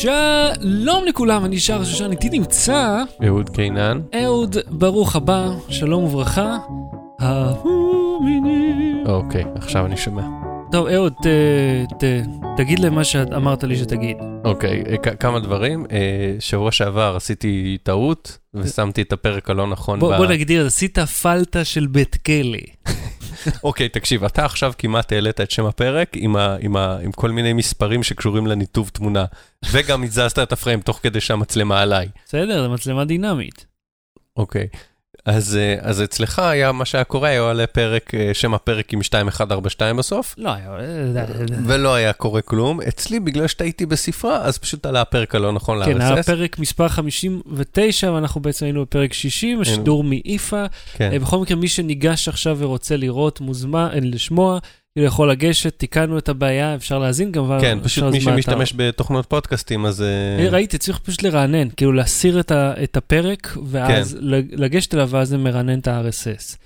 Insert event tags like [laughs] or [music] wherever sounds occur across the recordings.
שלום לכולם, אני שר שושן, איתי נמצא אהוד קינן. אהוד, ברוך הבא, שלום וברכה. אהבו מיני. אוקיי, עכשיו אני שומע. טוב, אהוד, ת, ת, תגיד למה שאמרת לי שתגיד. אוקיי, אה, כמה דברים. אה, שבוע שעבר עשיתי טעות ושמתי את הפרק הלא נכון. בוא, ב- בוא נגדיר, עשית פלטה של בית כלא. אוקיי, תקשיב, אתה עכשיו כמעט העלית את שם הפרק עם, ה, עם, ה, עם כל מיני מספרים שקשורים לניתוב תמונה, וגם הזזת את הפריים תוך כדי שהמצלמה עליי. בסדר, זו מצלמה דינמית. אוקיי, אז, אה, אז אצלך היה, מה שהיה קורה, היה עולה פרק, אה, שם הפרק עם 2142 בסוף, לא, אה, אה, ולא היה קורה כלום. אצלי, בגלל שהייתי בספרה, אז פשוט עלה הפרק הלא נכון כן, היה. פרק מספר 59, ואנחנו בעצם היינו בפרק 60, השידור מאיפה. כן. בכל מקרה, מי שניגש עכשיו ורוצה לראות, מוזמן, לשמוע, כאילו יכול לגשת, תיקנו את הבעיה, אפשר להאזין גם. כן, פשוט מי. שמשתמש בתוכנות פודקאסטים, אז... אה, אה, ראיתי, צריך פשוט לרענן, כאילו להסיר את, ה, את הפרק, ואז כן. לגשת אליו, ואז זה מרענן את ה-RSS.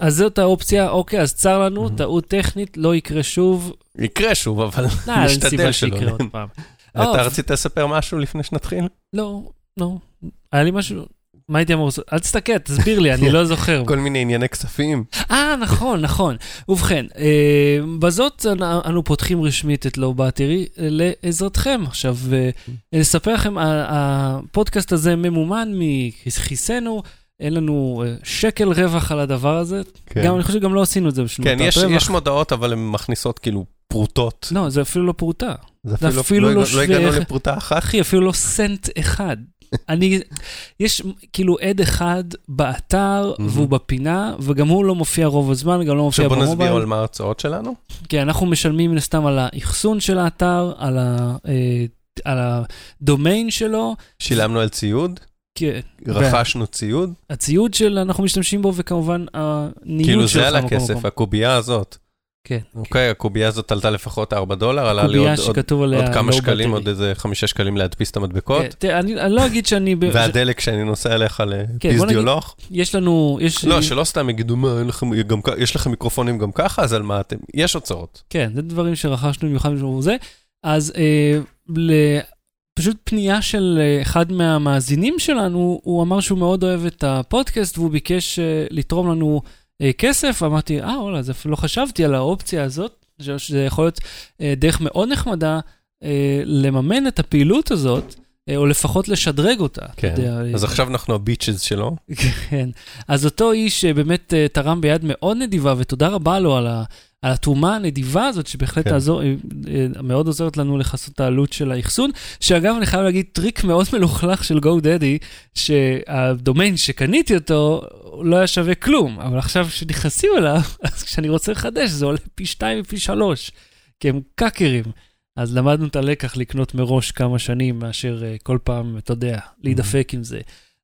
אז זאת האופציה, אוקיי, אז צר לנו. טעות טכנית, לא יקרה שוב. יקרה שוב, אבל [laughs] לא, אין נשתדל סיבה שלא. שיקרה עוד פעם. אתה רצית לספר משהו לפני שנתחיל? לא, לא. היה לי משהו, מה הייתי אמור לעשות? אל תסתכל, תסביר לי, אני לא [laughs] זוכר. כל מיני ענייני כספים. אה, נכון, נכון. ובכן, אה, בזאת אנ- אנו פותחים רשמית את לואו באטרי אה, לעזרתכם. עכשיו, אה, [laughs] נספר לכם, הפודקאסט הזה ממומן מכיסנו, אין לנו אה, שקל רווח על הדבר הזה. גם, אני חושב שגם לא עשינו את זה בשביל כן, יש, רווח. יש מודעות, אבל הן מכניסות כאילו פרוטות. לא, זה אפילו לא פרוטה. זה אפילו לא לא שווה הגענו ערך. לפרוטה אחת. אחי, אפילו לא סנט אחד. אני, יש כאילו עד אחד באתר. והוא בפינה, וגם הוא לא מופיע רוב הזמן, גם לא מופיע עכשיו בוא במובייל. נסביר על מה ההוצאות שלנו. כן, אנחנו משלמים מן הסתם על האחסון של האתר, על, ה, אה, על הדומיין שלו, שילמנו על ציוד, כן, רכשנו ציוד, הציוד שאנחנו משתמשים בו, וכמובן הניוד כאילו שלך זה עלה במקום כסף, למקום. הקובייה הזאת. כן, אוקיי, הקובייה הזאת עלתה לפחות 4 דולר, עלה לי עוד- עוד- עוד כמה low שקלים, battery. עוד איזה 5 שקלים להדפיס את המדבקות. כן, תראה, אני אני לא אגיד שאני... ב- והדלק שאני נוסע אליך כן, לפיזדיולוך. יש לנו... יש לא, שלא סתם יגידו, מה, אין לכם, גם יש לכם מיקרופונים גם ככה, אז על מה אתם? יש הוצאות. כן, זה דברים שרכשנו במיוחד בשביל זה. אז אה, ל... פשוט פנייה של אה, אחד מהמאזינים שלנו, הוא אמר שהוא מאוד אוהב את הפודקאסט והוא ביקש אה, לתרום לנו כסף. אמרתי, אה, וואלה, אז אפילו לא חשבתי על האופציה הזאת, שזה יכול להיות אה, דרך מאוד נחמדה אה, לממן את הפעילות הזאת, אה, או לפחות לשדרג אותה. כן, יודע, אז אה, עכשיו אנחנו ה bitches שלו. [laughs] כן. אז אותו איש אה, באמת אה, תרם ביד מאוד נדיבה, ותודה רבה לו על, ה, על התרומה הנדיבה הזאת, שבהחלט כן. תעזור, אה, אה, מאוד עוזרת לנו לכסות את העלות של האחסון. שאגב, אני חייב להגיד, טריק מאוד [laughs] מלוכלך של GoDaddy, שהדומיין שקניתי אותו, לא היה שווה כלום, אבל עכשיו כשנכנסים אליו, [laughs] אז כשאני רוצה לחדש, זה עולה פי שתיים ופי שלוש, כי הם קאקרים. אז למדנו את הלקח לקנות מראש כמה שנים, מאשר אה, כל פעם, אתה יודע, להידפק עם זה.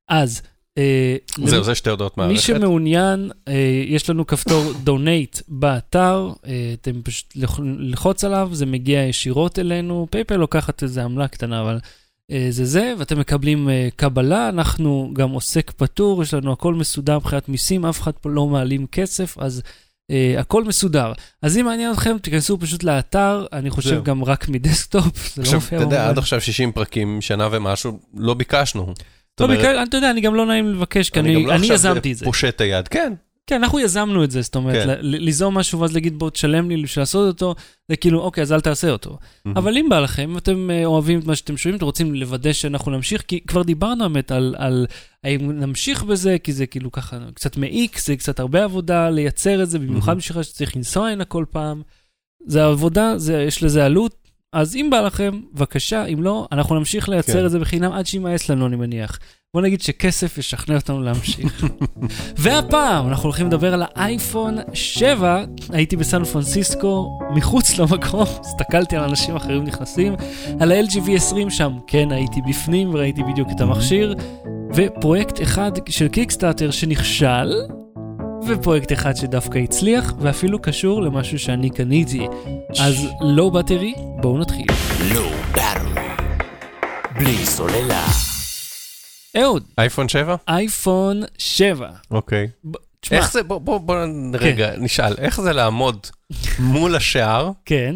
אז... אה, זהו, זה שתי הודעות מהמערכת. שמעוניין, אה, יש לנו כפתור [laughs] donate באתר, אה, אתם פשוט לח- ללחוץ עליו, זה מגיע ישירות אלינו, PayPal לוקחת איזה עמלה קטנה, אבל זה זה, ואתם מקבלים קבלה, אנחנו גם עוסק פטור, יש לנו הכל מסודר מבחינת מיסים, אף אחד פה לא מעלים כסף, אז הכל מסודר. אז אם מעניין אתכם, תיכנסו פשוט לאתר, אני חושב זהו. גם רק מדסקטופ, [laughs] זה לא עכשיו, מופיע אתה יודע. עד עכשיו 60 פרקים, שנה ומשהו, לא ביקשנו. לא, אומרת, בעיקר, אתה יודע, אני גם לא נעים לבקש, כי אני אני לא אני יזמתי את זה. פושט את היד. כן, כן, אנחנו יזמנו את זה, זאת אומרת, כן. ליזום משהו ואז להגיד בוא תשלם לי בשביל לעשות אותו, זה כאילו, אוקיי, אז אל תעשה אותו. אבל אם בא לכם, אם אתם אה, אוהבים את מה שאתם שומעים, אתם רוצים לוודא שאנחנו נמשיך, כי כבר דיברנו באמת על, על האם נמשיך בזה, כי זה כאילו ככה קצת מעיק, זה קצת הרבה עבודה לייצר את זה, במיוחד מהמם. בשבילך שצריך לנסוע הנה כל פעם. זה עבודה, זה, יש לזה עלות, אז אם בא לכם, בבקשה, אם לא, אנחנו נמשיך לייצר כן. את זה בחינם עד שימאס לנו, אני מניח. בוא נגיד שכסף ישכנע אותנו להמשיך. [laughs] והפעם אנחנו הולכים לדבר על האייפון 7. הייתי בסן פרנסיסקו, מחוץ למקום, [laughs] הסתכלתי על אנשים אחרים נכנסים, על ה-LG V20 שם, כן, הייתי בפנים וראיתי בדיוק את המכשיר, ופרויקט אחד של קיקסטארטר שנכשל, ופרויקט אחד שדווקא הצליח, ואפילו קשור למשהו שאני קניתי. אז לא בטרי, בואו נתחיל. לואו באטרי. בלי סוללה. אהוד, אייפון 7? אייפון 7. אוקיי. ב- תשמע, איך זה, בוא, בוא, בוא רגע, נשאל, איך זה לעמוד מול השער כן,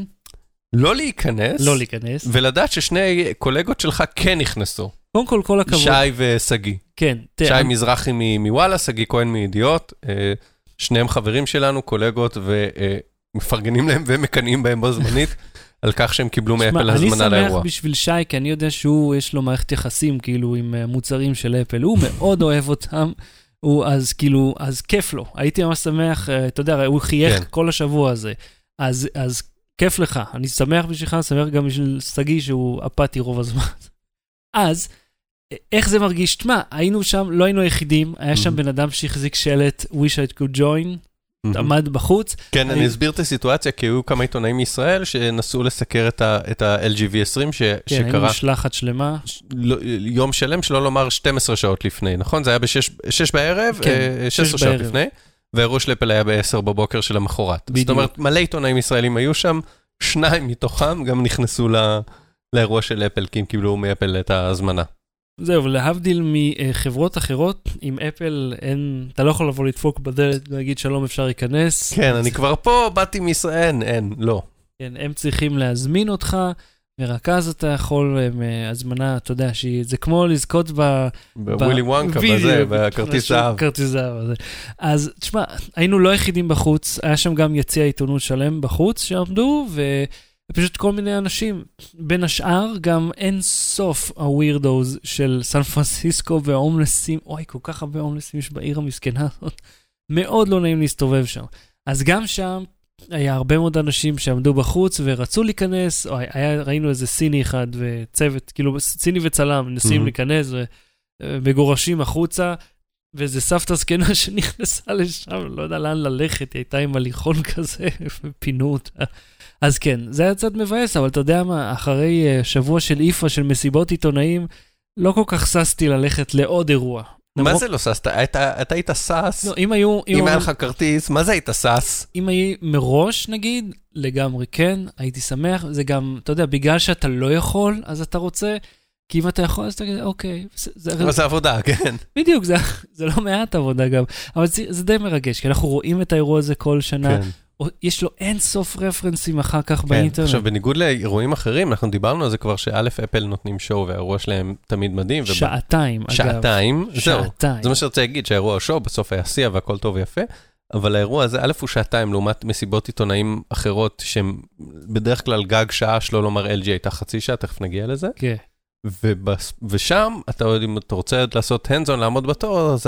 לא להיכנס, לא להיכנס. ולדעת ששני קולגות שלך כן נכנסו. קודם כל, כל הכבוד. שי ושגיא. כן, שי תראה, מזרחי מוואלה, שגיא כהן מידיעות. אה, שניהם חברים שלנו, קולגות, ומפרגנים להם ומקנאים בהם בו זמנית, [laughs] על כך שהם קיבלו מאפל אני הזמנה שמח לאירוע. בשביל שי, כי אני יודע שהוא, יש לו מערכת יחסים כאילו עם אה, מוצרים של אפל, הוא מאוד אוהב אותם. הוא, אז כאילו, אז כיף לו. הייתי ממש שמח, אה, אתה יודע, הוא חייך כן. כל השבוע הזה. אז, אז כיף לך. אני שמח בשבילך, שמח גם בשביל שגיא שהוא אפאתי רוב הזמן. [laughs] אז, אה, איך זה מרגיש? תשמע, היינו שם, לא היינו היחידים, היה שם Mhm. בן אדם שהחזיק שלט wish I could join, מהמם. עמד בחוץ. כן, אני- אסביר את הסיטואציה, כי היו כמה עיתונאים מישראל שנסעו לסקר את ה- את ה-LGV20 ש- כן, היינו שקרה משלחת שלמה. לא- יום שלם, שלא לומר 12 שעות לפני, נכון? זה היה ב-6 בערב, כן, אה, 16 שעות. לפני, והאירוע של אפל היה ב-10 בבוקר של המחרת. זאת אומרת, מלא עיתונאים ישראלים היו שם, שניים מתוכם גם נכנסו לאירוע של אפל, כי הם קיבלו מאפל את ההזמנה. זהו, ולהבדיל מחברות אחרות, עם אפל אין, אתה לא יכול לבוא לדפוק בדלת ולהגיד שלום, אפשר להיכנס. כן, אני כבר פה, באתי מישראל, אין, אין, לא. כן, הם צריכים להזמין אותך, אז אתה יכול, אה, הזמנה, אתה יודע, זה כמו לזכות ב... בווילי וונקה, בזה, בכרטיס זהב. כרטיס זהב. הזה. אז תשמע, היינו לא היחידים בחוץ, היה שם גם יציע עיתונות שלם בחוץ שעמדו, ופשוט כל מיני אנשים. בין השאר, גם אין סוף הווירדוז של סן פרנסיסקו וההומלסים, אוי, כל כך הרבה הומלסים יש בעיר המסכנה הזאת. מאוד לא נעים להסתובב שם. אז גם שם היה הרבה מאוד אנשים שעמדו בחוץ ורצו להיכנס, או היה, ראינו איזה סיני אחד וצוות, כאילו סיני וצלם מנסים Mhm. להיכנס ומגורשים החוצה, ואיזה סבתא זקנה [laughs] שנכנסה לשם, לא יודע לאן ללכת, היא הייתה עם הליכון כזה, [laughs] ופינו אותה. אז כן, זה היה קצת מבאס, אבל אתה יודע מה, אחרי אה, שבוע של איפה, של מסיבות עיתונאים, לא כל כך ששתי ללכת לעוד אירוע. מה למרות- זה לא שש? אתה- אתה היית שש? לא, אם היו... אם היה לך כרטיס, מה זה היית שש? אם היה מראש, נגיד, לגמרי כן, הייתי שמח. זה גם, אתה יודע, בגלל שאתה לא יכול, אז אתה רוצה, כי אם אתה יכול, אז אתה תגיד, אוקיי, זה, זה, אבל זה עבודה, כן. בדיוק, זה, זה לא מעט עבודה גם, אבל זה, זה די מרגש, כי אנחנו רואים את האירוע הזה כל שנה, כן. יש לו אין סוף רפרנסים אחר כך כן. באינטרנט. עכשיו, בניגוד לאירועים אחרים, אנחנו דיברנו על זה כבר, שא', אפל נותנים שואו, והאירוע שלהם תמיד מדהים. וב- שעתיים, אגב. שעתיים, זהו. שעתיים. זה מה שרציתי להגיד, שהאירוע שואו, בסוף היה שיא והכל טוב ויפה, אבל האירוע הזה, א', הוא שעתיים לעומת מסיבות עיתונאים אחרות, שהם בדרך כלל גג שעה, שלא לומר LG הייתה חצי שעה, תכף נגיע לזה. כן. ושם, אתה יודע, אם אתה רוצה לעשות הנדזון, לעמוד בתור, אז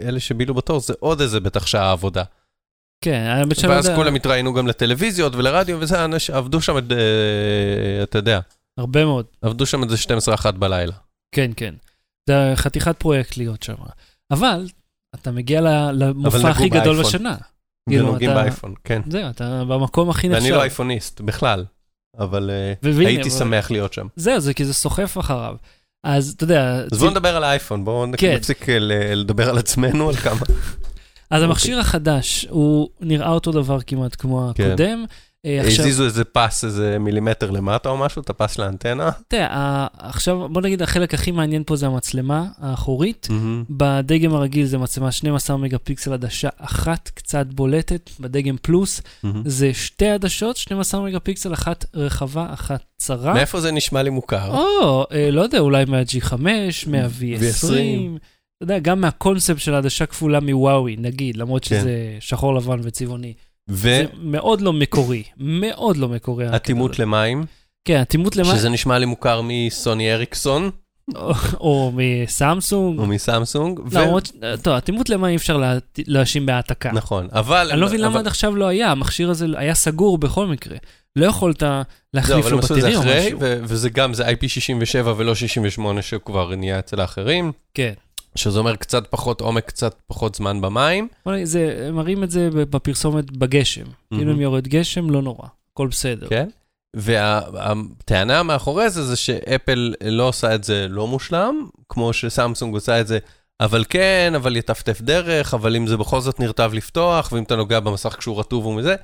אלה שבילו בתור, זה עוד איזה בטח שעה עבודה. כן, האמת שאני לא ואז יודע, כולם התראיינו גם לטלוויזיות ולרדיו, וזה, אנשים עבדו שם, את, אה, אתה יודע, הרבה מאוד. עבדו שם איזה 12-1 בלילה. כן, כן. זה חתיכת פרויקט להיות שם. אבל, אתה מגיע למופע נגעו הכי גדול. בשנה. כאילו, ונוגעים אתה- באייפון, כן. זהו, אתה במקום הכי נחשב. ואני לא אייפוניסט, בכלל, אבל אה, והנה, הייתי אבל- שמח להיות שם. זהו, זה כי זה סוחף אחריו. אז אתה יודע, אז צי- בואו נדבר על האייפון, בואו כן. נפסיק אה, לדבר על עצמנו, על כמה. אז המכשיר החדש, הוא נראה אותו דבר כמעט כמו כן. הקודם. עכשיו, הזיזו איזה פס, איזה מילימטר למטה או משהו, את הפס לאנטנה. תראה, עכשיו בוא נגיד החלק הכי מעניין פה זה המצלמה האחורית. בדגם הרגיל זה מצלמה 12 מגה פיקסל עדשה אחת קצת בולטת, בדגם פלוס זה שתי עדשות, 12 מגה פיקסל, אחת רחבה, אחת צרה. מאיפה זה נשמע לי מוכר? או, אה, לא יודע, אולי מה-G5, מה-V20. V20. אתה יודע, גם מהקונספט של העדשה כפולה מוואוי, נגיד, למרות כן. שזה שחור לבן וצבעוני. זה מאוד לא מקורי, מאוד לא מקורי. הזה. למים, כן, אטימות למה... שזה נשמע לי מוכר מסוני אריקסון, או- מסמסונג. או מסמסונג. ו- למרות, ש- טוב, אטימות למה אי אפשר לה- להאשים בהעתקה. נכון, אבל... אני לא מבין למה עד עכשיו לא היה, המכשיר הזה היה סגור בכל מקרה. לא יכולת להחליף אבל לו בטריה או משהו. ו- וזה גם, זה IP67 ולא 68 שכבר נהיה אצל האחרים, כן. שזה אומר קצת פחות עומק, קצת פחות זמן במים. זה- הם מראים את זה בפרסומת בגשם. כאילו אם יורד גשם, לא נורא, הכל בסדר. כן. והטענה מאחורי זה, זה שאפל לא עושה את זה לא מושלם, כמו שסמסונג עושה את זה, אבל כן, אבל יטפטף דרך, אבל אם זה בכל זאת נרטב לפתוח, ואם אתה נוגע במסך כשהוא רטוב ומזה,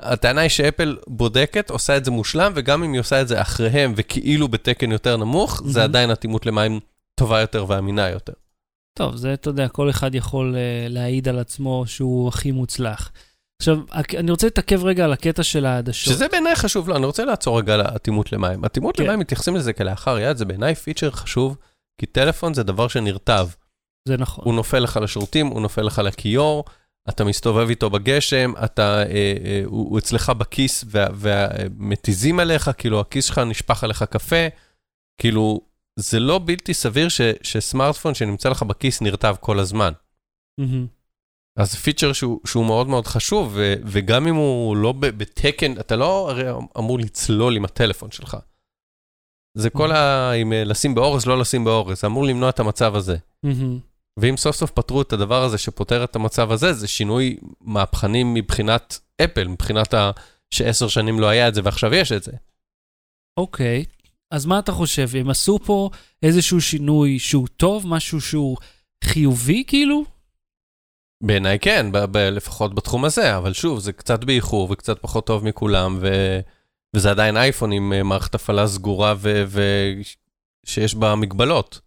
הטענה היא שאפל בודקת, עושה את זה מושלם, וגם אם היא עושה את זה אחריהם וכאילו בתקן יותר נמוך, זה מהמם. עדיין אטימות למים טובה יותר ואמינה יותר. טוב, זה, אתה יודע, כל אחד יכול uh, להעיד על עצמו שהוא הכי מוצלח. עכשיו, אני רוצה להתעכב רגע על הקטע של העדשות. שזה בעיניי חשוב, לא, אני רוצה לעצור רגע על האטימות למים. אטימות כן. למים מתייחסים לזה כלאחר יד, זה בעיניי פיצ'ר חשוב, כי טלפון זה דבר שנרטב. זה נכון. הוא נופל לך לשירותים, הוא נופל לך לכיור, אתה מסתובב איתו בגשם, אתה, אה, אה, הוא, הוא אצלך בכיס ומתיזים עליך, כאילו הכיס שלך נשפך עליך קפה, כאילו, זה לא בלתי סביר ש, שסמארטפון שנמצא לך בכיס נרטב כל הזמן. מהמם. אז פיצ'ר שהוא, שהוא מאוד מאוד חשוב, ו, וגם אם הוא לא בתקן, אתה לא הרי אמור לצלול עם הטלפון שלך. זה כל ה... אם אה, לשים באורז, לא לשים באורז, זה אמור למנוע את המצב הזה. מהמם. ואם סוף סוף פתרו את הדבר הזה שפותר את המצב הזה, זה שינוי מהפכני מבחינת אפל, מבחינת ה... שעשר שנים לא היה את זה ועכשיו יש את זה. אוקיי, אז מה אתה חושב? הם עשו פה איזשהו שינוי שהוא טוב, משהו שהוא חיובי כאילו? בעיניי כן, ב- ב- לפחות בתחום הזה, אבל שוב, זה קצת באיחור וקצת פחות טוב מכולם, ו... וזה עדיין אייפון עם אה, מערכת הפעלה סגורה ושיש בה מגבלות.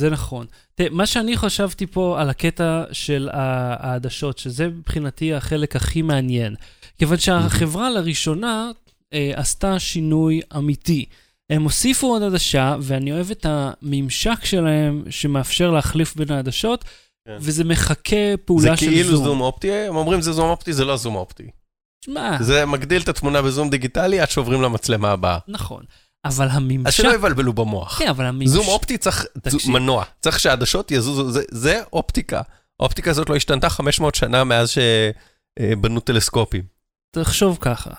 זה נכון. תראה, מה שאני חשבתי פה על הקטע של העדשות, שזה מבחינתי החלק הכי מעניין. כיוון שהחברה לראשונה אה, עשתה שינוי אמיתי. הם הוסיפו עוד עדשה, ואני אוהב את הממשק שלהם שמאפשר להחליף בין העדשות, כן. וזה מחכה זה פעולה של כאילו זום. זום אופטי, הם אומרים זה זום אופטי, זה לא זום אופטי. שמע, זה מגדיל את התמונה בזום דיגיטלי עד שעוברים למצלמה הבאה. נכון. אבל אז הממשק... שלא יבלבלו במוח. כן, אבל הממשק... זום אופטי צריך תקשיב. מנוע, צריך שהעדשות יזוזו, זה, זה אופטיקה. האופטיקה הזאת לא השתנתה 500 שנה מאז שבנו טלסקופים. תחשוב ככה,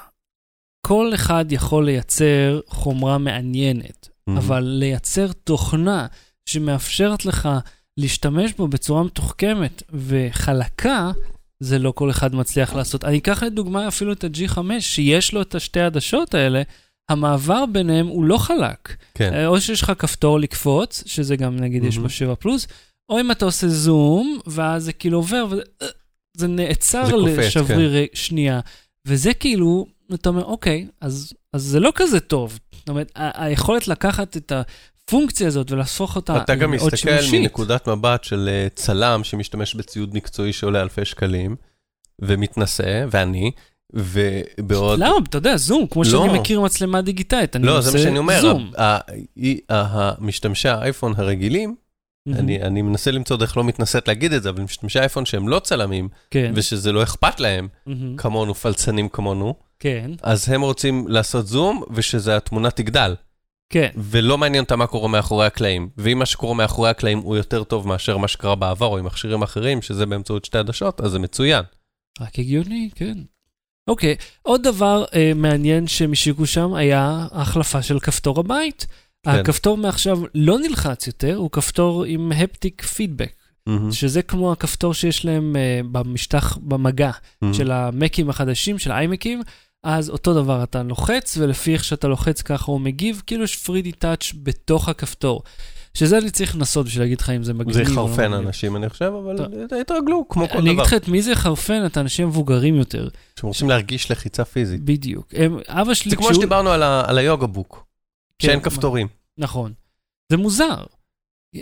כל אחד יכול לייצר חומרה מעניינת, Mhm. אבל לייצר תוכנה שמאפשרת לך להשתמש בו בצורה מתוחכמת וחלקה, זה לא כל אחד מצליח לעשות. אני אקח לדוגמה אפילו את ה-G5, שיש לו את השתי העדשות האלה, המעבר ביניהם הוא לא חלק. כן. אה, או שיש לך כפתור לקפוץ, שזה גם נגיד יש מהמם. ב-7 פלוס, או אם אתה עושה זום, ואז זה כאילו עובר, וזה אה, זה נעצר זה קופץ, לשבריר שנייה. וזה כאילו, אתה אומר, אוקיי, אז, אז זה לא כזה טוב. זאת אומרת, היכולת לקחת את הפונקציה הזאת ולהפוך אותה אתה גם מסתכל שימושית. מנקודת מבט של אה, צלם שמשתמש בציוד מקצועי שעולה אלפי שקלים, ומתנשא, ואני, ובעוד... למה? אתה יודע, זום, כמו לא. שאני מכיר מצלמה דיגיטלית, אני לא, זה מה עושה שאני אומר, זום. ה- ה- ה- המשתמשי האייפון הרגילים. אני אני מנסה למצוא דרך לא מתנשאת להגיד את זה, אבל משתמשי האייפון שהם לא צלמים, כן, ושזה לא אכפת להם, מהמם. כמונו, פלצנים כמונו, כן, אז הם רוצים לעשות זום, ושזה התמונה תגדל. כן. ולא מעניין אותם מה קורה מאחורי הקלעים. ואם מה שקורה מאחורי הקלעים הוא יותר טוב מאשר מה שקרה בעבר או עם מכשירים אחרים, שזה באמצעות שתי עדשות, אז זה מצוין. רק הגיוני, כן. אוקיי, עוד דבר אה, מעניין שהם השיקו שם היה ההחלפה של כפתור הבית. כן. הכפתור מעכשיו לא נלחץ יותר, הוא כפתור עם הפטיק פידבק, שזה כמו הכפתור שיש להם אה, במשטח במגע של המקים החדשים, של האיימקים, אז אותו דבר אתה לוחץ, ולפי איך שאתה לוחץ ככה הוא מגיב, כאילו יש פרידי טאץ' בתוך הכפתור. שזה אני צריך לנסות בשביל להגיד לך אם זה מגניב זה לא יחרפן מגניב. אנשים, אני חושב, אבל. התרגלו, כמו כל אני אגיד דבר. לך את מי זה יחרפן, את האנשים המבוגרים יותר. שהם רוצים להרגיש לחיצה פיזית. בדיוק. אבא שלי, זה כמו שדיברנו על היוגה בוק, שאין מה- כפתורים. נכון. זה מוזר.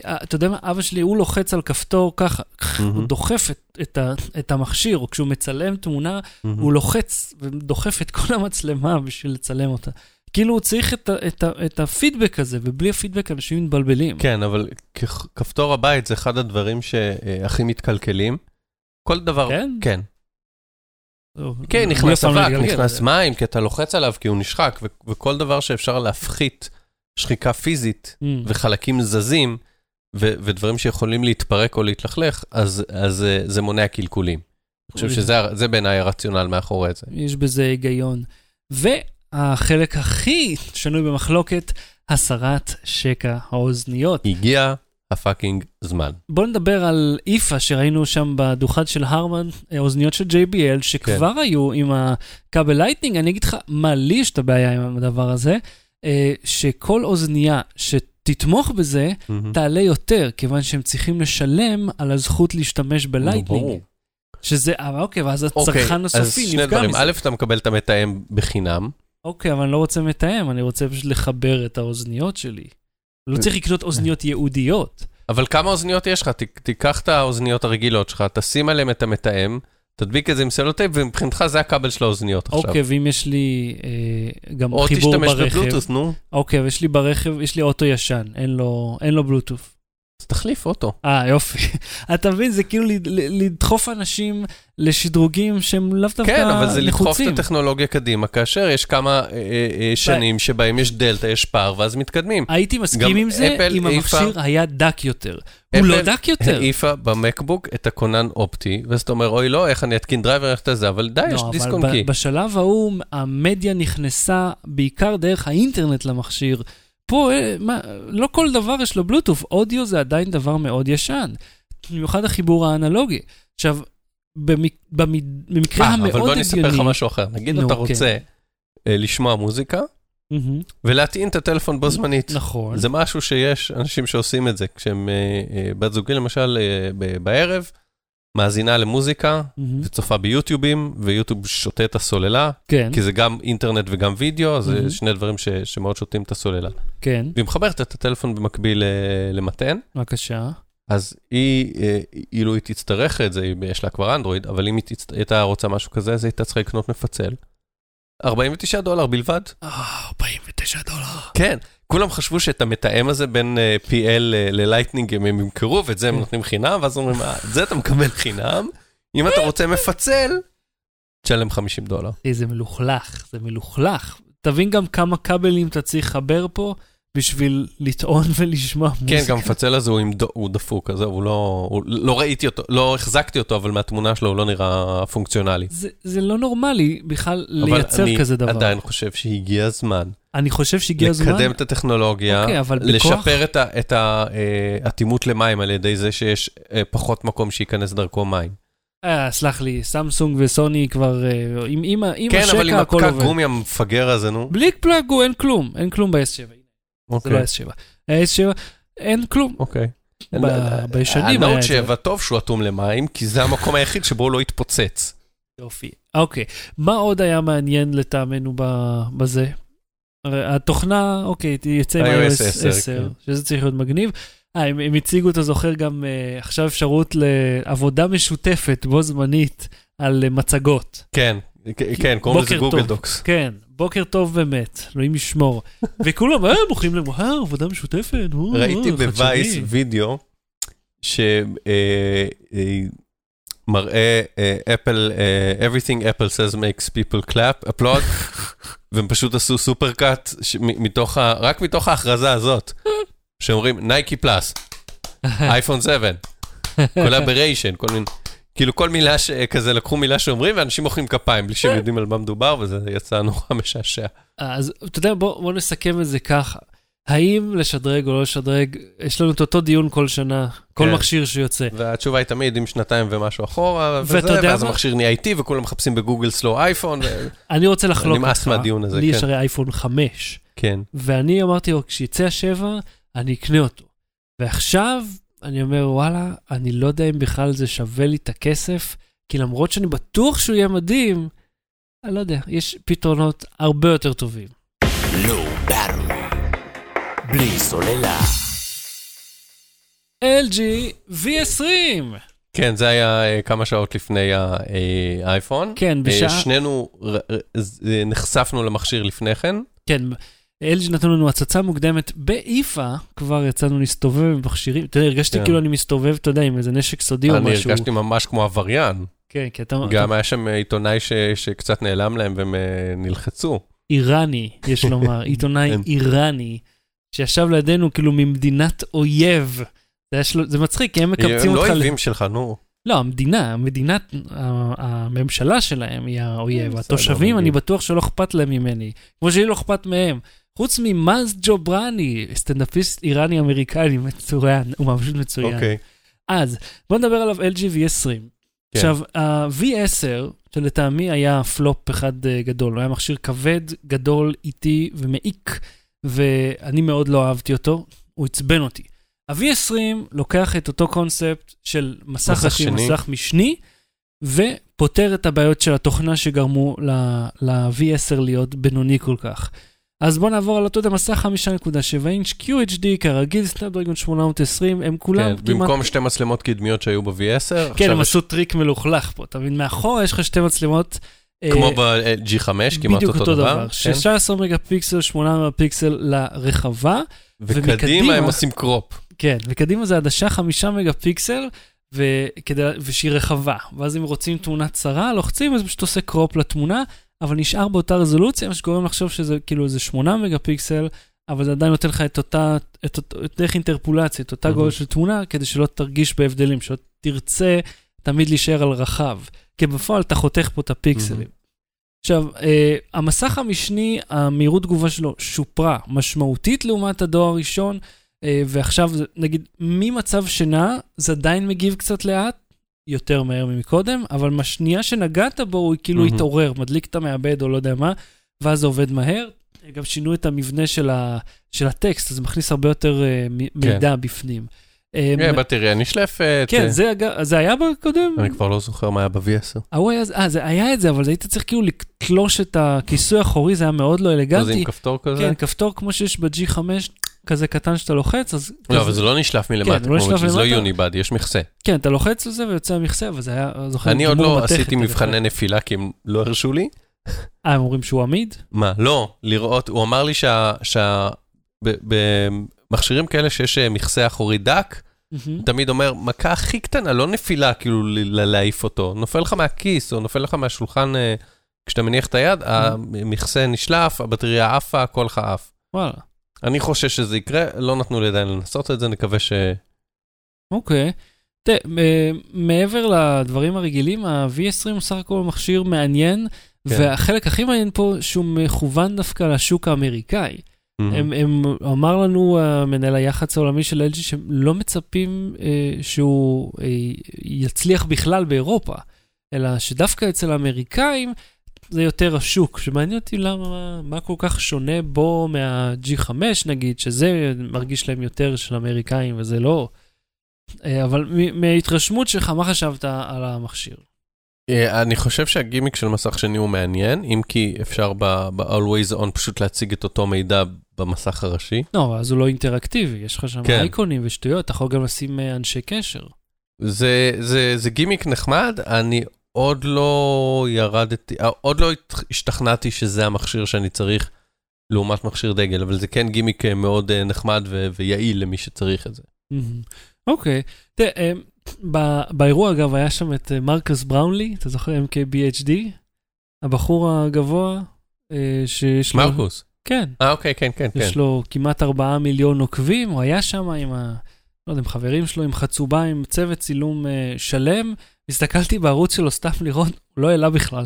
אה, אתה יודע מה, אבא שלי, הוא לוחץ על כפתור ככה, הוא דוחף את, את, ה, את המכשיר, או כשהוא מצלם תמונה, הוא לא- לוחץ ודוחף את כל המצלמה בשביל לצלם אותה. כאילו הוא צריך את, את, את הפידבק הזה, ובלי הפידבק אנשים מתבלבלים. כן, אבל כפתור הבית זה אחד הדברים שהכי מתקלקלים. כל דבר, כן? כן. כן, נכנס אבק, אגלגל. נכנס מים, כי אתה לוחץ עליו כי הוא נשחק, וכל דבר שאפשר להפחית שחיקה פיזית Mm. וחלקים זזים, ודברים שיכולים להתפרק או להתלכלך, אז, אז אה, זה מונע קלקולים. אני חושב שזה זה בעיניי הרציונל מאחורי זה. יש בזה היגיון. והחלק הכי שנוי במחלוקת, הסרת שקע האוזניות. הגיע ה fucking זמן. בוא נדבר על איפה שראינו שם בדוכן של Harman, אה, אוזניות של JBL, שכבר כן. היו עם הכבל Lightning, אני אגיד לך מה לי יש את הבעיה עם הדבר הזה, אה, שכל אוזנייה שתתמוך בזה, תעלה יותר, כיוון שהם צריכים לשלם על הזכות להשתמש ב Lightning. שזה, אבל אוקיי, ואז אוקיי, הצרכן אז הסופי שני נפגע דברים. מזה. א', אתה מקבל את המתאם בחינם. אוקיי, אבל אני לא רוצה מתאם, אני רוצה פשוט לחבר את האוזניות שלי. לא צריך לקנות אוזניות ייעודיות. אבל כמה אוזניות יש לך? תיקח את האוזניות הרגילות שלך, תשים עליהן את המתאם, תדביק את זה עם סלוטייפ, ומבחינתך זה הכבל של האוזניות עכשיו. אוקיי, ואם יש לי אה, גם או חיבור תשתמש ברכב. בבלוטות', נו. אוקיי, ויש לי ברכב, יש לי אוטו ישן, אין לו, אין לו בלוטות'. אז תחליף אוטו. אה, יופי. [laughs] אתה מבין, זה כאילו לדחוף אנשים לשדרוגים שהם לאו דווקא כן, אבל זה לדחוף את נחוצים. הטכנולוגיה קדימה, כאשר יש כמה אה, אה, שנים שבהם יש דלתא, יש פער, ואז מתקדמים. הייתי מסכים עם זה אפל אם המכשיר היה דק יותר. הוא לא אפל דק יותר. העיפה במקבוק את הכונן אופטי, ואז אתה אומר, אוי לא, איך אני אתקין דרייבר, איך אתה זה, אבל די, יש לא, דיסק אבל און קי. בשלב ההוא המדיה נכנסה בעיקר דרך האינטרנט למכשיר. פה, אה, מה, לא כל דבר יש לו בלוטוף, אודיו זה עדיין דבר מאוד ישן. במיוחד החיבור האנלוגי. עכשיו, במק- במ- במקרה אה, המאוד אבל הגיוני... בוא אני אספר לך משהו אחר. נגיד נו, אתה כן. רוצה אה, לשמוע מוזיקה, מהמם, ולהטעין את הטלפון בו זמנית. נכון. זה משהו שיש אנשים שעושים את זה, כשהם, בת זוגי למשל, בערב, מאזינה למוזיקה, מהמם, וצופה ביוטיובים, ויוטיוב שותה את הסוללה, כן, כי זה גם אינטרנט וגם וידאו, זה מהמם. שני דברים ש, שמאוד שותים את הסוללה. כן, והיא מחברת את הטלפון במקביל אה, למתן, בבקשה. אז היא, אה, אילו היא תצטרך את זה, יש לה כבר אנדרואיד, אבל אם היא תצט- הייתה רוצה משהו כזה, אז היא הייתה צריכה לקנות מפצל. 49 דולר בלבד. אה, 49 דולר. כן, כולם חשבו שאת המתאם הזה בין אה, PL ל- ל Lightning הם ימכרו, ואת זה הם כן. נותנים חינם, ואז אומרים, "אה, את זה אתה מקבל חינם, אם אתה רוצה מפצל, תשלם 50 דולר. זה מלוכלך, זה מלוכלך. תבין גם כמה כבלים אתה צריך לחבר פה בשביל לטעון [laughs] ולשמוע מוזיקה. כן, גם המפצל הזה הוא, דו, הוא דפוק, אז הוא לא, הוא, לא ראיתי אותו, לא החזקתי אותו, אבל מהתמונה שלו הוא לא נראה פונקציונלי. זה, זה לא נורמלי בכלל אבל לייצר אני כזה דבר. עדיין חושב שהגיע הזמן אני חושב שהגיע הזמן... לקדם את הטכנולוגיה, אוקיי, אבל בכוח- לשפר את האטימות למים על ידי זה שיש אה, פחות מקום שייכנס דרכו מים. אה, סלח לי, סמסונג וסוני כבר... אה, עם, עם, עם כן, אבל עם השקע הכל הפקק עובד. גומי המפגר הזה, נו. בלי פלאג הוא אין כלום, אין כלום ב-S7. זה אוקיי. לא S7. ה-S7, אין כלום. אוקיי. בישנים היה את זה. 7 טוב שהוא אטום למים, כי זה המקום היחיד שבו הוא לא התפוצץ. יופי. אוקיי, מה עוד היה מעניין לטעמנו בזה? התוכנה, אוקיי, יצא עם iOS iOS 10, 10, כן. שזה צריך להיות מגניב. אה, הם, הם הציגו, אתה זוכר, גם אה, עכשיו אפשרות לעבודה משותפת בו זמנית על אה, מצגות. כן, כן, קוראים לזה גוגל. דוקס. כן, בוקר טוב באמת, אלוהים ישמור. [laughs] וכולם, אה, בוכים להם, אה, עבודה משותפת, או, ראיתי אה, בווייס חדשני." וידאו שמראה אפל, everything Apple says makes people clap, applaud, [laughs] והם פשוט עשו supercut מתוך, ה- רק מתוך ההכרזה הזאת, שאומרים Nike Plus, אייפון 7, collaboration, כל מיני, כאילו כל מילה שכזה לקחו מילה שאומרים ואנשים מוחאים כפיים בלי שהם יודעים על מה מדובר וזה יצא נורא [laughs] משעשע. אז אתה יודע, בוא, בוא נסכם את זה ככה. האם לשדרג או לא לשדרג, יש לנו את אותו דיון כל שנה, כל כן. מכשיר שיוצא. והתשובה היא תמיד עם שנתיים ומשהו אחורה, וזה, ואז מה? המכשיר נהיה איטי וכולם מחפשים בגוגל סלו אייפון, ו- [laughs] אני רוצה לחלוק נמאס אותך, מהדיון הזה, לי יש כן. הרי אייפון 5, כן. ואני אמרתי לו, כשיצא השבע, אני אקנה אותו. ועכשיו, אני אומר, וואלה, אני לא יודע אם בכלל זה שווה לי את הכסף, כי למרות שאני בטוח שהוא יהיה מדהים, אני לא יודע, יש פתרונות הרבה יותר טובים. Battery. בלי סוללה. LG V20! כן, זה היה אה, כמה שעות לפני האייפון. כן, אה, בשעה... שנינו ר- ר- ז- אה, נחשפנו למכשיר לפני כן. כן, LG נתנו לנו הצצה מוקדמת באיפה, כבר יצאנו להסתובב עם מכשירים, אתה יודע, הרגשתי כן. כאילו אני מסתובב, אתה יודע, עם איזה נשק סודי או אני משהו. הרגשתי ממש כמו עבריין. כן, כי אתה, גם אתה היה שם עיתונאי ש- שקצת נעלם להם והם אה, נלחצו. איראני, יש לומר, [laughs] עיתונאי כן. איראני, שישב לידינו כאילו ממדינת אויב. זה, שלו, זה מצחיק, כי הם מקבצים הם לא אותך... ל- אויבים שלך, נו. לא, המדינה, המדינת, הממשלה שלהם היא האויב. התושבים, אני. בטוח שלא אכפת להם ממני, כמו שלי לא אכפת מהם. חוץ ממאז ג'ובראני, סטנדאפיסט איראני אמריקני מצוין, הוא פשוט מצוין. אוקיי. אז, בוא נדבר עליו LG V20. כן. עכשיו, ה-V10, שלטעמי היה פלופ אחד אה, גדול, הוא היה מכשיר כבד, גדול, איטי ומעיק, ואני מאוד לא אהבתי אותו, הוא עצבן אותי. ה-V20 לוקח את אותו קונספט של מסך ראשי. מסך משני, ופותר את הבעיות של התוכנה שגרמו ל- ל-V10 להיות בינוני כל כך. אז בוא נעבור על אותו מסך 5.7 אינץ' QHD, כרגיל, סנאפדרגון 820, הם כולם כן, כמעט... במקום שתי מצלמות קדמיות שהיו ב-V10, כן, הם יש- עשו טריק מלוכלך פה, אתה מבין? מאחורה יש לך שתי מצלמות. אה, כמו ב-G5, כמעט בדיוק אותו דבר. כן? 16 מגה פיקסל, 8 מגה פיקסל לרחבה. וקדימה הם עושים crop. כן, וקדימה זה עדשה 5 מגה פיקסל, וכדי, ושהיא רחבה. ואז אם רוצים תמונה צרה, לוחצים, אז פשוט עושה crop לתמונה, אבל נשאר באותה רזולוציה, מה שגורם לחשוב שזה כאילו איזה 8 מגה פיקסל, אבל זה עדיין נותן לך את אותה, את אותו, את דרך אינטרפולציה, את אותה. גודל של תמונה, כדי שלא תרגיש בהבדלים, שלא תרצה תמיד להישאר על רחב. כי בפועל אתה חותך פה את הפיקסלים. עכשיו, אה, המסך המשני, המהירות תגובה שלו שופרה משמעותית לעומת הדור הראשון, אה, ועכשיו, נגיד, ממצב שינה, זה עדיין מגיב קצת לאט, יותר מהר ממקודם, אבל בשנייה שנגעת בו, הוא כאילו מהמם. התעורר, מדליק את המעבד או לא יודע מה, ואז זה עובד מהר. גם שינו את המבנה של, ה, של הטקסט, אז זה מכניס הרבה יותר אה, מ- מידע בפנים. אה, כן, בטריה נשלפת. כן, אה, זה, זה היה בקודם? אני כבר לא זוכר מה היה ב-V10. ההוא היה, אה, זה היה את זה, אבל היית צריך כאילו לתלוש את הכיסוי האחורי, זה היה מאוד לא אז אלגנטי. עם כפתור כזה? כן, כפתור כמו שיש ב-G5, כזה קטן שאתה לוחץ, אז... לא, אבל זה לא נשלף מלמטה, כן, לא שזה לא למטה. יוניבד, יש מכסה. כן, אתה לוחץ על זה ויוצא המכסה, אבל זה היה, זוכר, אני עוד לא עשיתי. מבחני נפילה כי הם לא הרשו לי. אה, הם אומרים שהוא עמיד? מה? לא, לראות, הוא אמר לי שה... במכשירים כאלה שיש אה, מכסה אחורי דק. הוא תמיד אומר, מכה הכי קטנה, לא נפילה כאילו ל- ל- להעיף אותו, נופל לך מהכיס או נופל לך מהשולחן אה, כשאתה מניח את היד, המכסה נשלף, הבטריה עפה, הכל לך עף. וואלה. אני חושש שזה יקרה, לא נתנו לי עדיין לנסות את זה, נקווה ש... אוקיי. תראה, מ- מעבר לדברים הרגילים, ה-V20 הוא סך הכל מכשיר מעניין, כן. והחלק הכי מעניין פה, שהוא מכוון דווקא לשוק האמריקאי. הם, הם, אמר לנו המנהל היח"צ העולמי של LG שהם לא מצפים אה, שהוא אה, יצליח בכלל באירופה, אלא שדווקא אצל האמריקאים זה יותר השוק, שמעניין אותי למה, מה, כל כך שונה בו מה-G5 נגיד, שזה מרגיש להם יותר של האמריקאים וזה לא. אה, אבל מההתרשמות שלך, מה חשבת על המכשיר? אה, אני חושב שהגימיק של מסך שני הוא מעניין, אם כי אפשר ב-Always On פשוט להציג את אותו מידע במסך הראשי. לא, אז הוא לא אינטראקטיבי, יש לך שם כן. אייקונים ושטויות, אתה יכול גם לשים אה, אנשי קשר. זה, זה, זה גימיק נחמד, אני עוד לא ירדתי, אה, עוד לא השתכנעתי שזה המכשיר שאני צריך לעומת מכשיר דגל, אבל זה כן גימיק מאוד נחמד ויעיל למי שצריך את זה. אוקיי. תראה, אה, ב- באירוע, אגב, היה שם את אה, מרקוס בראונלי, אתה זוכר MKBHD? הבחור הגבוה, אה, שיש לו... מרקוס. כן, אה, אוקיי, כן, כן, כן. יש לו כמעט 4 מיליון עוקבים, הוא היה שם עם ה... לא יודע, עם חברים שלו, עם חצובה, עם צוות צילום אה, שלם. הסתכלתי בערוץ שלו סתם לראות, הוא לא העלה בכלל.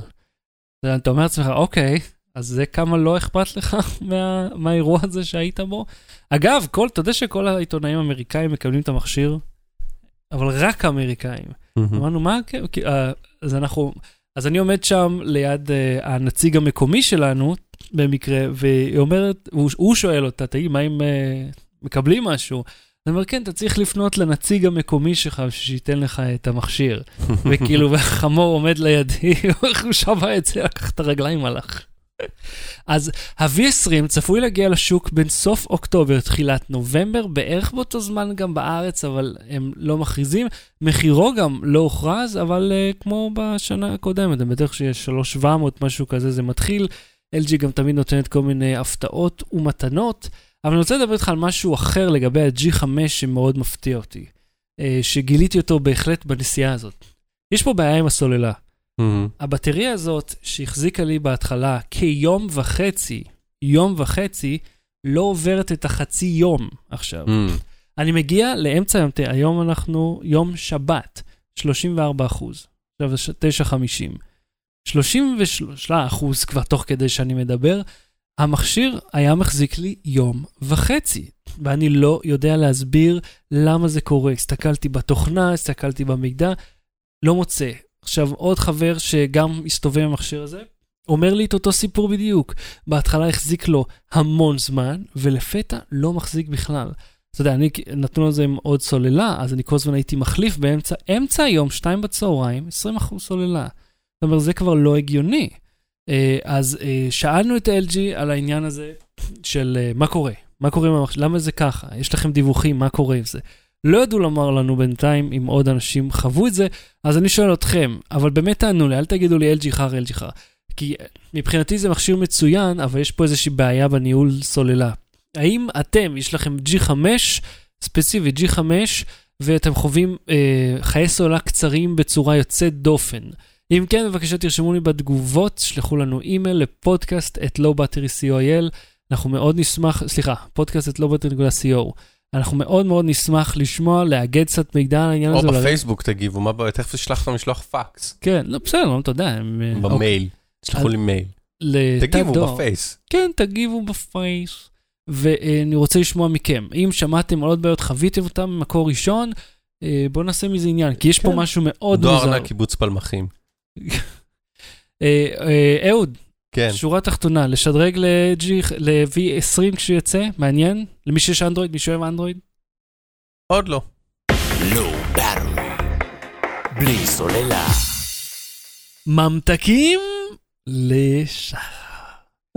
אתה אתה אומר לעצמך, אוקיי, אז זה כמה לא אכפת לך [laughs] מה, מהאירוע הזה שהיית בו? אגב, כל, אתה יודע שכל העיתונאים האמריקאים מקבלים את המכשיר, אבל רק האמריקאים. אמרנו, מה, כן, אה, אז אנחנו, אז אני עומד שם ליד אה, הנציג המקומי שלנו, במקרה, והיא אומרת, הוא, הוא שואל אותה, תגיד, מה אם אה, מקבלים משהו? אני אומר, כן, אתה צריך לפנות לנציג המקומי שלך שייתן לך את המכשיר. [laughs] וכאילו, והחמור עומד לידי, [laughs] הוא שמע את זה, לקח את הרגליים, הלך. אז ה-V20 צפוי להגיע לשוק בין סוף אוקטובר, תחילת נובמבר, בערך באותו זמן גם בארץ, אבל הם לא מכריזים. מחירו גם לא הוכרז, אבל uh, כמו בשנה הקודמת, אני בטוח שיש 3,700, משהו כזה, זה מתחיל. LG גם תמיד נותנת כל מיני הפתעות ומתנות, אבל אני רוצה לדבר איתך על משהו אחר לגבי ה-G5 שמאוד מפתיע אותי, uh, שגיליתי אותו בהחלט בנסיעה הזאת. יש פה בעיה עם הסוללה. מהמם. הבטריה הזאת שהחזיקה לי בהתחלה כיום וחצי, יום וחצי, לא עוברת את החצי יום עכשיו. מהמם. אני מגיע לאמצע היום, תראה, היום אנחנו יום שבת, 34 אחוז. עכשיו זה 9.50. 33 אחוז כבר תוך כדי שאני מדבר, המכשיר היה מחזיק לי יום וחצי, ואני לא יודע להסביר למה זה קורה. הסתכלתי בתוכנה, הסתכלתי במידע, לא מוצא. עכשיו, עוד חבר שגם הסתובב עם המכשיר הזה, אומר לי את אותו סיפור בדיוק. בהתחלה החזיק לו המון זמן, ולפתע לא מחזיק בכלל. אתה יודע, אני, נתנו לזה עם עוד סוללה, אז אני כל הזמן הייתי מחליף באמצע, אמצע היום, שתיים בצהריים, 20% סוללה. זאת אומרת, זה כבר לא הגיוני. אה, אז אה, שאלנו את LG על העניין הזה של אה, מה קורה, מה קורה עם המחשב, למה זה ככה, יש לכם דיווחים, מה קורה עם זה. לא ידעו לומר לנו בינתיים אם עוד אנשים חוו את זה, אז אני שואל אתכם, אבל באמת תענו לי, אל תגידו לי LG חרא, LG חרא. כי מבחינתי זה מכשיר מצוין, אבל יש פה איזושהי בעיה בניהול סוללה. האם אתם, יש לכם G5, ספציפית G5, ואתם חווים אה, חיי סוללה קצרים בצורה יוצאת דופן? אם כן, בבקשה תרשמו לי בתגובות, שלחו לנו אימייל ל podcast at lowbattery.co.il. אנחנו מאוד נשמח, סליחה, podcast at lowbattery.co. אנחנו מאוד מאוד נשמח לשמוע, לאגד קצת מידע על העניין או הזה. ולראות- בפייסבוק תגיבו, מה? תכף תשלח אותם לשלוח פקס. כן, לא, בסדר, לא, אתה יודע, הם... אה, אוקיי. במייל. תשלחו לי מייל. תגיבו דואר. בפייס. כן, תגיבו בפייס. ואני רוצה לשמוע מכם, אם שמעתם על עוד בעיות, חוויתם אותם ממקור ראשון, אה, בואו נעשה מזה עניין, כי יש פה כן. משהו מאוד דואר מוזר. נע קיבוץ פלמחים. [laughs] אה, אהוד, כן. שורה תחתונה, לשדרג ל-G, ל-V20 כשהוא יצא, מעניין? למי שיש אנדרואיד, מי שאוהב אנדרואיד? עוד לא. Low Battery. בלי סוללה. ממתקים לשחר.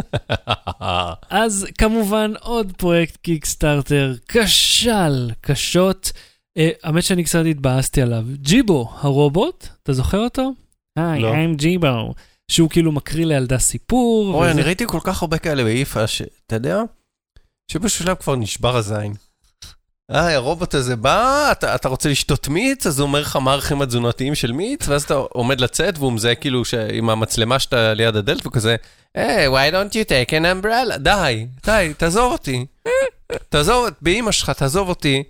[laughs] אז כמובן עוד פרויקט קיקסטארטר כשל קשות. אה, האמת שאני קצת התבאסתי עליו. ג'יבו, הרובוט, אתה זוכר אותו? היי, לא. I'm ג'יבו. שהוא כאילו מקריא לילדה סיפור. אוי, וזה- אני ראיתי כל כך הרבה כאלה ביפה, שאתה יודע, שבשלב כבר נשבר הזין. היי, הרובוט הזה בא, אתה, אתה רוצה לשתות מיץ, אז הוא אומר לך מה הערכים התזונתיים של מיץ, ואז אתה עומד לצאת, והוא מזהה כאילו ש... עם המצלמה שאתה ליד הדלת, והוא כזה, היי, why don't you take an umbrella? די, די, תעזוב אותי. תעזוב, באמא שלך, תעזוב אותי.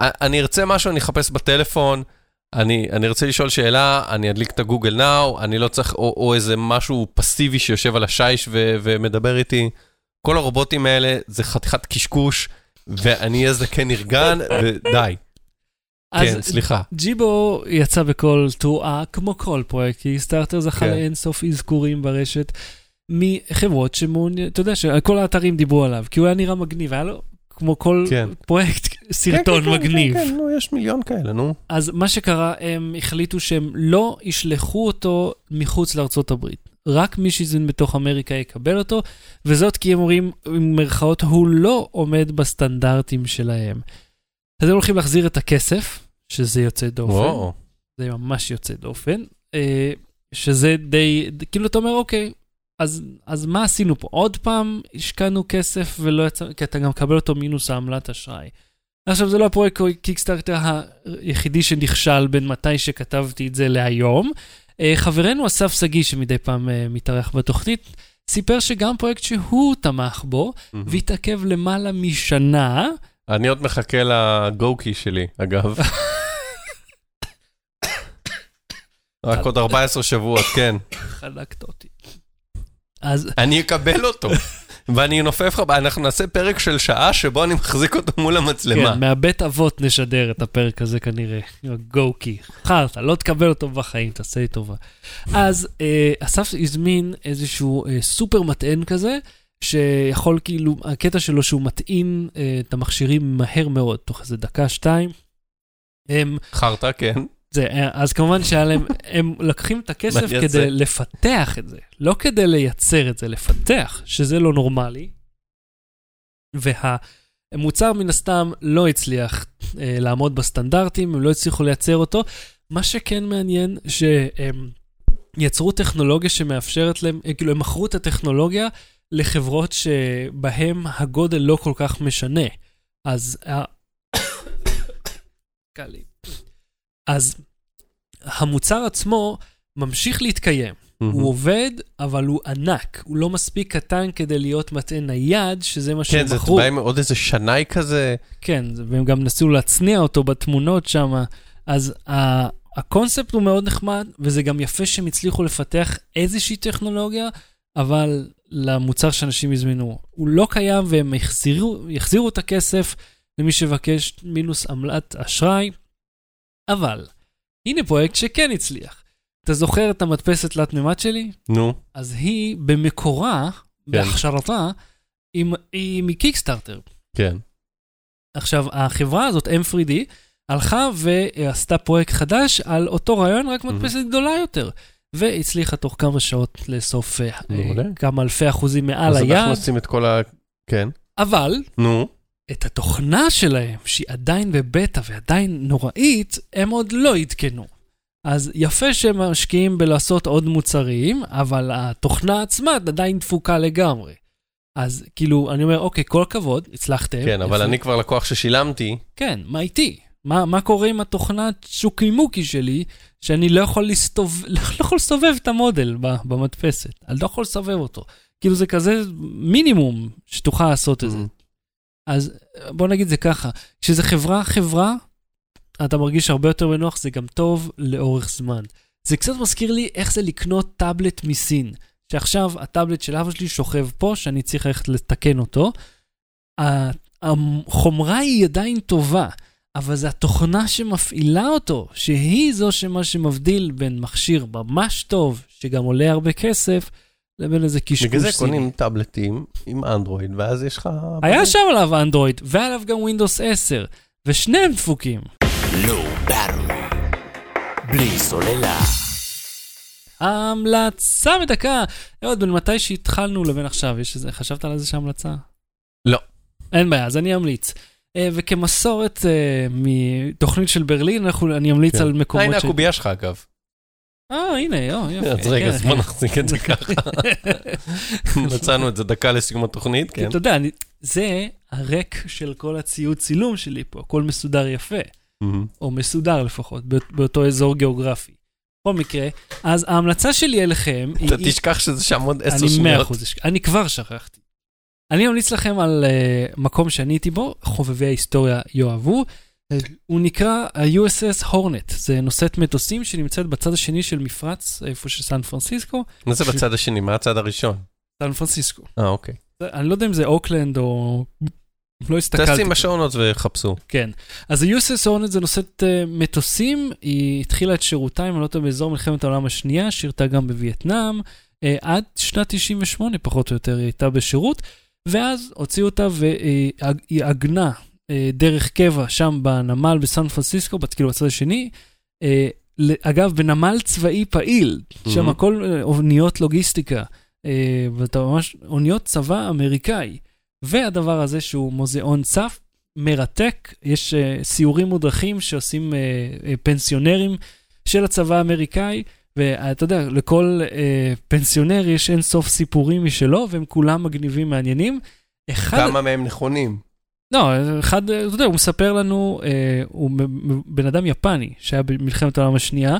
אני ארצה משהו, אני אחפש בטלפון. אני, אני רוצה לשאול שאלה, אני אדליק את הגוגל נאו, אני לא צריך, או, או איזה משהו פסיבי שיושב על השיש ו, ומדבר איתי. כל הרובוטים האלה זה חתיכת קשקוש, ואני אהיה זקן נרגן, ודי. כן, סליחה. ג'יבו יצא בכל תרועה, כמו כל פרויקט קיקסטארטר, זכה כן. לאינסוף אזכורים ברשת מחברות שמעוניין, אתה יודע שכל האתרים דיברו עליו, כי הוא היה נראה מגניב, היה לו כמו כל כן. פרויקט סרטון מגניב. כן, כן, נו, יש מיליון כאלה, נו. אז מה שקרה, הם החליטו שהם לא ישלחו אותו מחוץ לארצות הברית. רק מי שהזמין בתוך אמריקה יקבל אותו, וזאת כי הם אומרים, עם מירכאות, הוא לא עומד בסטנדרטים שלהם. אז הם הולכים להחזיר את הכסף, שזה יוצא דופן. וואו. זה ממש יוצא דופן, אה, שזה די, כאילו אתה אומר, אוקיי, אז, אז מה עשינו פה? עוד פעם השקענו כסף ולא יצא, כי אתה גם מקבל אותו מינוס העמלת אשראי. עכשיו, זה לא הפרויקט קיקסטארטר היחידי שנכשל בין מתי שכתבתי את זה להיום. אה, חברנו אסף שגיא, שמדי פעם אה, מתארח בתוכנית, סיפר שגם פרויקט שהוא תמך בו, והתעכב למעלה משנה, אני עוד מחכה לגו-קי שלי, אגב. [coughs] רק עוד 14 שבועות, כן. חלקת אותי. אז אני אקבל אותו. [laughs] ואני אנופף לך, אנחנו נעשה פרק של שעה שבו אני מחזיק אותו מול המצלמה. כן, מהבית אבות נשדר את הפרק הזה כנראה, עם הגו-קי. חרטא, לא תקבל אותו בחיים, תעשה לי טובה. אז אה, אסף הזמין איזשהו אה, סופר מטען כזה, שיכול כאילו, הקטע שלו שהוא מטעין אה, את המכשירים מהר מאוד, תוך איזה דקה, שתיים. הם, חרטא, כן. זה, אה, אז כמובן שהיה להם, [laughs] הם לקחים את הכסף? כדי לפתח את זה, לא כדי לייצר את זה, לפתח, שזה לא נורמלי. והמוצר מן הסתם לא הצליח אה, לעמוד בסטנדרטים, הם לא הצליחו לייצר אותו. מה שכן מעניין, שהם יצרו טכנולוגיה שמאפשרת להם, אה, כאילו הם מכרו את הטכנולוגיה לחברות שבהם הגודל לא כל כך משנה. אז... ה- [coughs] קל לי. אז המוצר עצמו ממשיך להתקיים. הוא עובד, אבל הוא ענק. הוא לא מספיק קטן כדי להיות מטען נייד, שזה מה שהם כן, זה מכרו. בא עם עוד איזה שנאי כזה. כן, והם גם נסו להצניע אותו בתמונות שם. אז ה- הקונספט הוא מאוד נחמד, וזה גם יפה שהם הצליחו לפתח איזושהי טכנולוגיה, אבל למוצר שאנשים הזמינו. הוא לא קיים, והם יחזירו, יחזירו את הכסף למי שיבקש מינוס עמלת אשראי. אבל, הנה פרויקט שכן הצליח. אתה זוכר את המדפסת תלת מימד שלי? נו, אז היא במקורה, בהכשרתה, היא, היא מקיקסטארטר. כן. עכשיו, החברה הזאת, M3D, הלכה ועשתה פרויקט חדש על אותו רעיון, רק מדפסת גדולה יותר. והצליחה תוך כמה שעות לאסוף אה. כמה אלפי אחוזים מעל אז אנחנו היעד, עושים את כל ה... כן. אבל נו. את התוכנה שלהם, שהיא עדיין בבטא ועדיין נוראית, הם עוד לא עדכנו. אז יפה שהם משקיעים בלעשות עוד מוצרים, אבל התוכנה עצמה עדיין דפוקה לגמרי. אז כאילו, אני אומר, אוקיי, כל הכבוד, הצלחתם. כן, אבל יפה. אני כבר לקוח ששילמתי. כן, מה איתי? מה, מה קורה עם התוכנת שוקי מוקי שלי, שאני לא יכול להסתובב, [laughs] לא יכול לסובב את המודל במדפסת. אני לא יכול לסובב אותו. כאילו זה כזה מינימום שתוכל לעשות את זה. אז בוא נגיד זה ככה, כשזה חברה חברה, אתה מרגיש הרבה יותר בנוח, זה גם טוב לאורך זמן. זה קצת מזכיר לי איך זה לקנות טאבלט מסין, שעכשיו הטאבלט של אבא שלי שוכב פה, שאני צריך ללכת לתקן אותו. החומרה היא עדיין טובה, אבל זה התוכנה שמפעילה אותו, שהיא זו שמה שמבדיל בין מכשיר ממש טוב, שגם עולה הרבה כסף, לבין איזה קשקוש בגלל זה סיני. קונים טאבלטים עם אנדרואיד, ואז יש לך... היה שם עליו אנדרואיד, והיה עליו גם Windows 10, ושניהם דפוקים. לא. בלי סוללה. ההמלצה בדקה. אהוד, בין מתי שהתחלנו לבין עכשיו, יש איזה, חשבת על איזושהי המלצה? לא. אין בעיה, אז אני אמליץ. אה, וכמסורת אה, מתוכנית של ברלין, אנחנו, אני אמליץ כן. על מקומות הנה ש... הקובייה שלך אגב. אה, הנה, או, יופי. אז רגע, כן, אז בוא. נחזיק את זה ככה. [laughs] מצאנו את זה דקה לסיום התוכנית, כן. אתה יודע, אני- זה הרק של כל הציוד צילום שלי פה, הכל מסודר יפה. או מסודר לפחות, בא- באותו אזור גיאוגרפי. בכל מקרה, אז ההמלצה שלי אליכם היא... אתה תשכח שזה שם עוד עשר אני מאה שניות. אחוז, אשכ- אני כבר שכחתי. אני ממליץ לכם על uh, מקום שאני הייתי בו, חובבי ההיסטוריה יאהבו. אה, הוא נקרא ה-USS Hornet, זה נושאת מטוסים שנמצאת בצד השני של מפרץ, איפה שסן פרנסיסקו. מה זה בצד השני? מה הצד הראשון? סן פרנסיסקו. אה, אוקיי. זה- אני לא יודע אם זה אוקלנד או... לא הסתכלתי. תשים בשעונות וחפשו. כן. אז ה-USS Hornet זה נושאת uh, מטוסים, היא התחילה את שירותה, אם אני לא טועה, באזור מלחמת העולם השנייה, שירתה גם בווייטנאם, uh, עד שנת 98 פחות או יותר היא הייתה בשירות, ואז הוציאו אותה והיא עגנה uh, דרך קבע שם בנמל בסן פרנסיסקו, כאילו בצד השני. ל- אגב, בנמל צבאי פעיל, שם. הכל uh, אוניות לוגיסטיקה, ואתה ממש, אוניות צבא אמריקאי. והדבר הזה שהוא מוזיאון צף, מרתק, יש סיורים מודרכים שעושים פנסיונרים של הצבא האמריקאי, ואתה יודע, לכל uh, פנסיונר יש אין סוף סיפורים משלו, והם כולם מגניבים מעניינים. אחד, כמה מהם נכונים? לא, אחד, אה, אתה יודע, הוא מספר לנו, uh, הוא בן אדם יפני שהיה במלחמת העולם השנייה,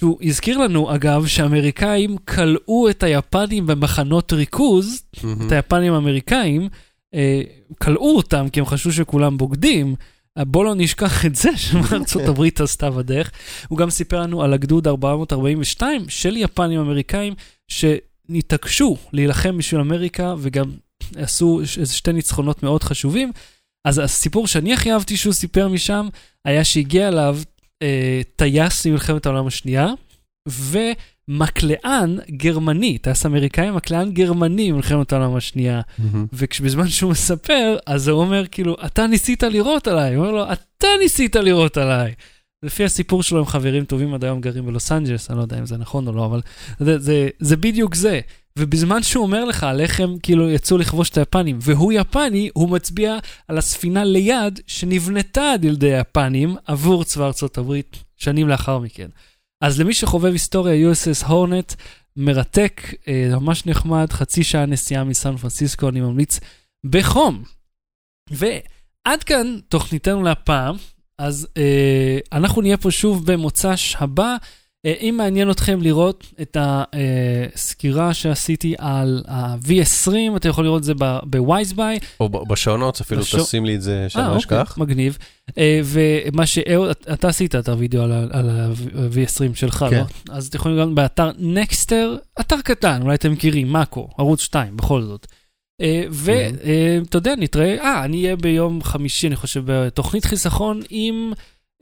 שהוא הזכיר לנו, אגב, שהאמריקאים כלאו את היפנים במחנות ריכוז, מהמם. את היפנים האמריקאים, אה, כלאו אותם כי הם חשבו שכולם בוגדים. אה, בוא לא נשכח את זה שמארצות [laughs] הברית עשתה בדרך. הוא גם סיפר לנו על הגדוד 442 של יפנים אמריקאים שנתעקשו להילחם בשביל אמריקה וגם עשו איזה שתי ניצחונות מאוד חשובים. אז הסיפור שאני הכי אהבתי שהוא סיפר משם היה שהגיע אליו אה, טייס ממלחמת העולם השנייה ומקלען גרמני, טייס אמריקאי, מקלען גרמני ממלחמת העולם השנייה. מהמם. וכשבזמן שהוא מספר, אז הוא אומר כאילו, אתה ניסית לירות עליי. הוא אומר לו, אתה ניסית לירות עליי. לפי הסיפור שלו הם חברים טובים עד היום גרים בלוס אנג'לס, אני לא יודע אם זה נכון או לא, אבל זה, זה, זה בדיוק זה. ובזמן שהוא אומר לך על איך הם כאילו יצאו לכבוש את היפנים, והוא יפני, הוא מצביע על הספינה ליד שנבנתה על ידי היפנים עבור צבא ארצות הברית שנים לאחר מכן. אז למי שחובב היסטוריה, USS הורנט, מרתק, אה, ממש נחמד, חצי שעה נסיעה מסן פרנסיסקו, אני ממליץ בחום. ועד כאן תוכניתנו להפעם, אז אה, אנחנו נהיה פה שוב במוצ"ש הבא. אה, אם מעניין אתכם לראות את הסקירה שעשיתי על ה-V20, אתה יכול לראות את זה ב Wisebuy. או ב show notes אפילו ב sho- תשים לי את זה אה, שאני לא אוקיי, אשכח. מגניב. אה, ומה שאהוד, אתה עשית את הוידאו על ה- על ה-V20 שלך, כן. לא? אז אתם יכולים גם באתר נקסטר, אתר קטן, אולי אתם מכירים, מאקו, ערוץ 2, בכל זאת. ואתה יודע, נתראה, אה, אני אהיה ביום חמישי, אני חושב, בתוכנית חיסכון עם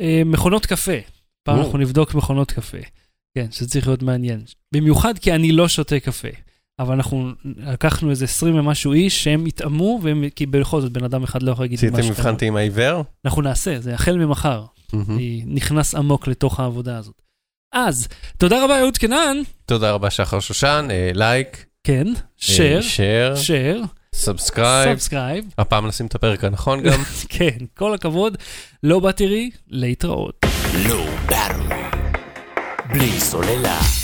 אה, מכונות קפה. פעם. אנחנו נבדוק מכונות קפה. כן, שזה צריך להיות מעניין. במיוחד כי אני לא שותה קפה. אבל אנחנו לקחנו איזה 20 ומשהו איש שהם התאמו, והם, כי בכל זאת בן אדם אחד לא יכול להגיד מה עשיתם. מבחן טעימה עיוור? אנחנו נעשה, זה החל ממחר. אני נכנס עמוק לתוך העבודה הזאת. אז, תודה רבה אהוד קנן. תודה רבה שחר שושן, אה, like, כן, share, share, share, subscribe. subscribe. הפעם נשים את הפרק הנכון גם. [laughs] כן, כל הכבוד. Low Battery, להתראות. Battery. בלי סוללה.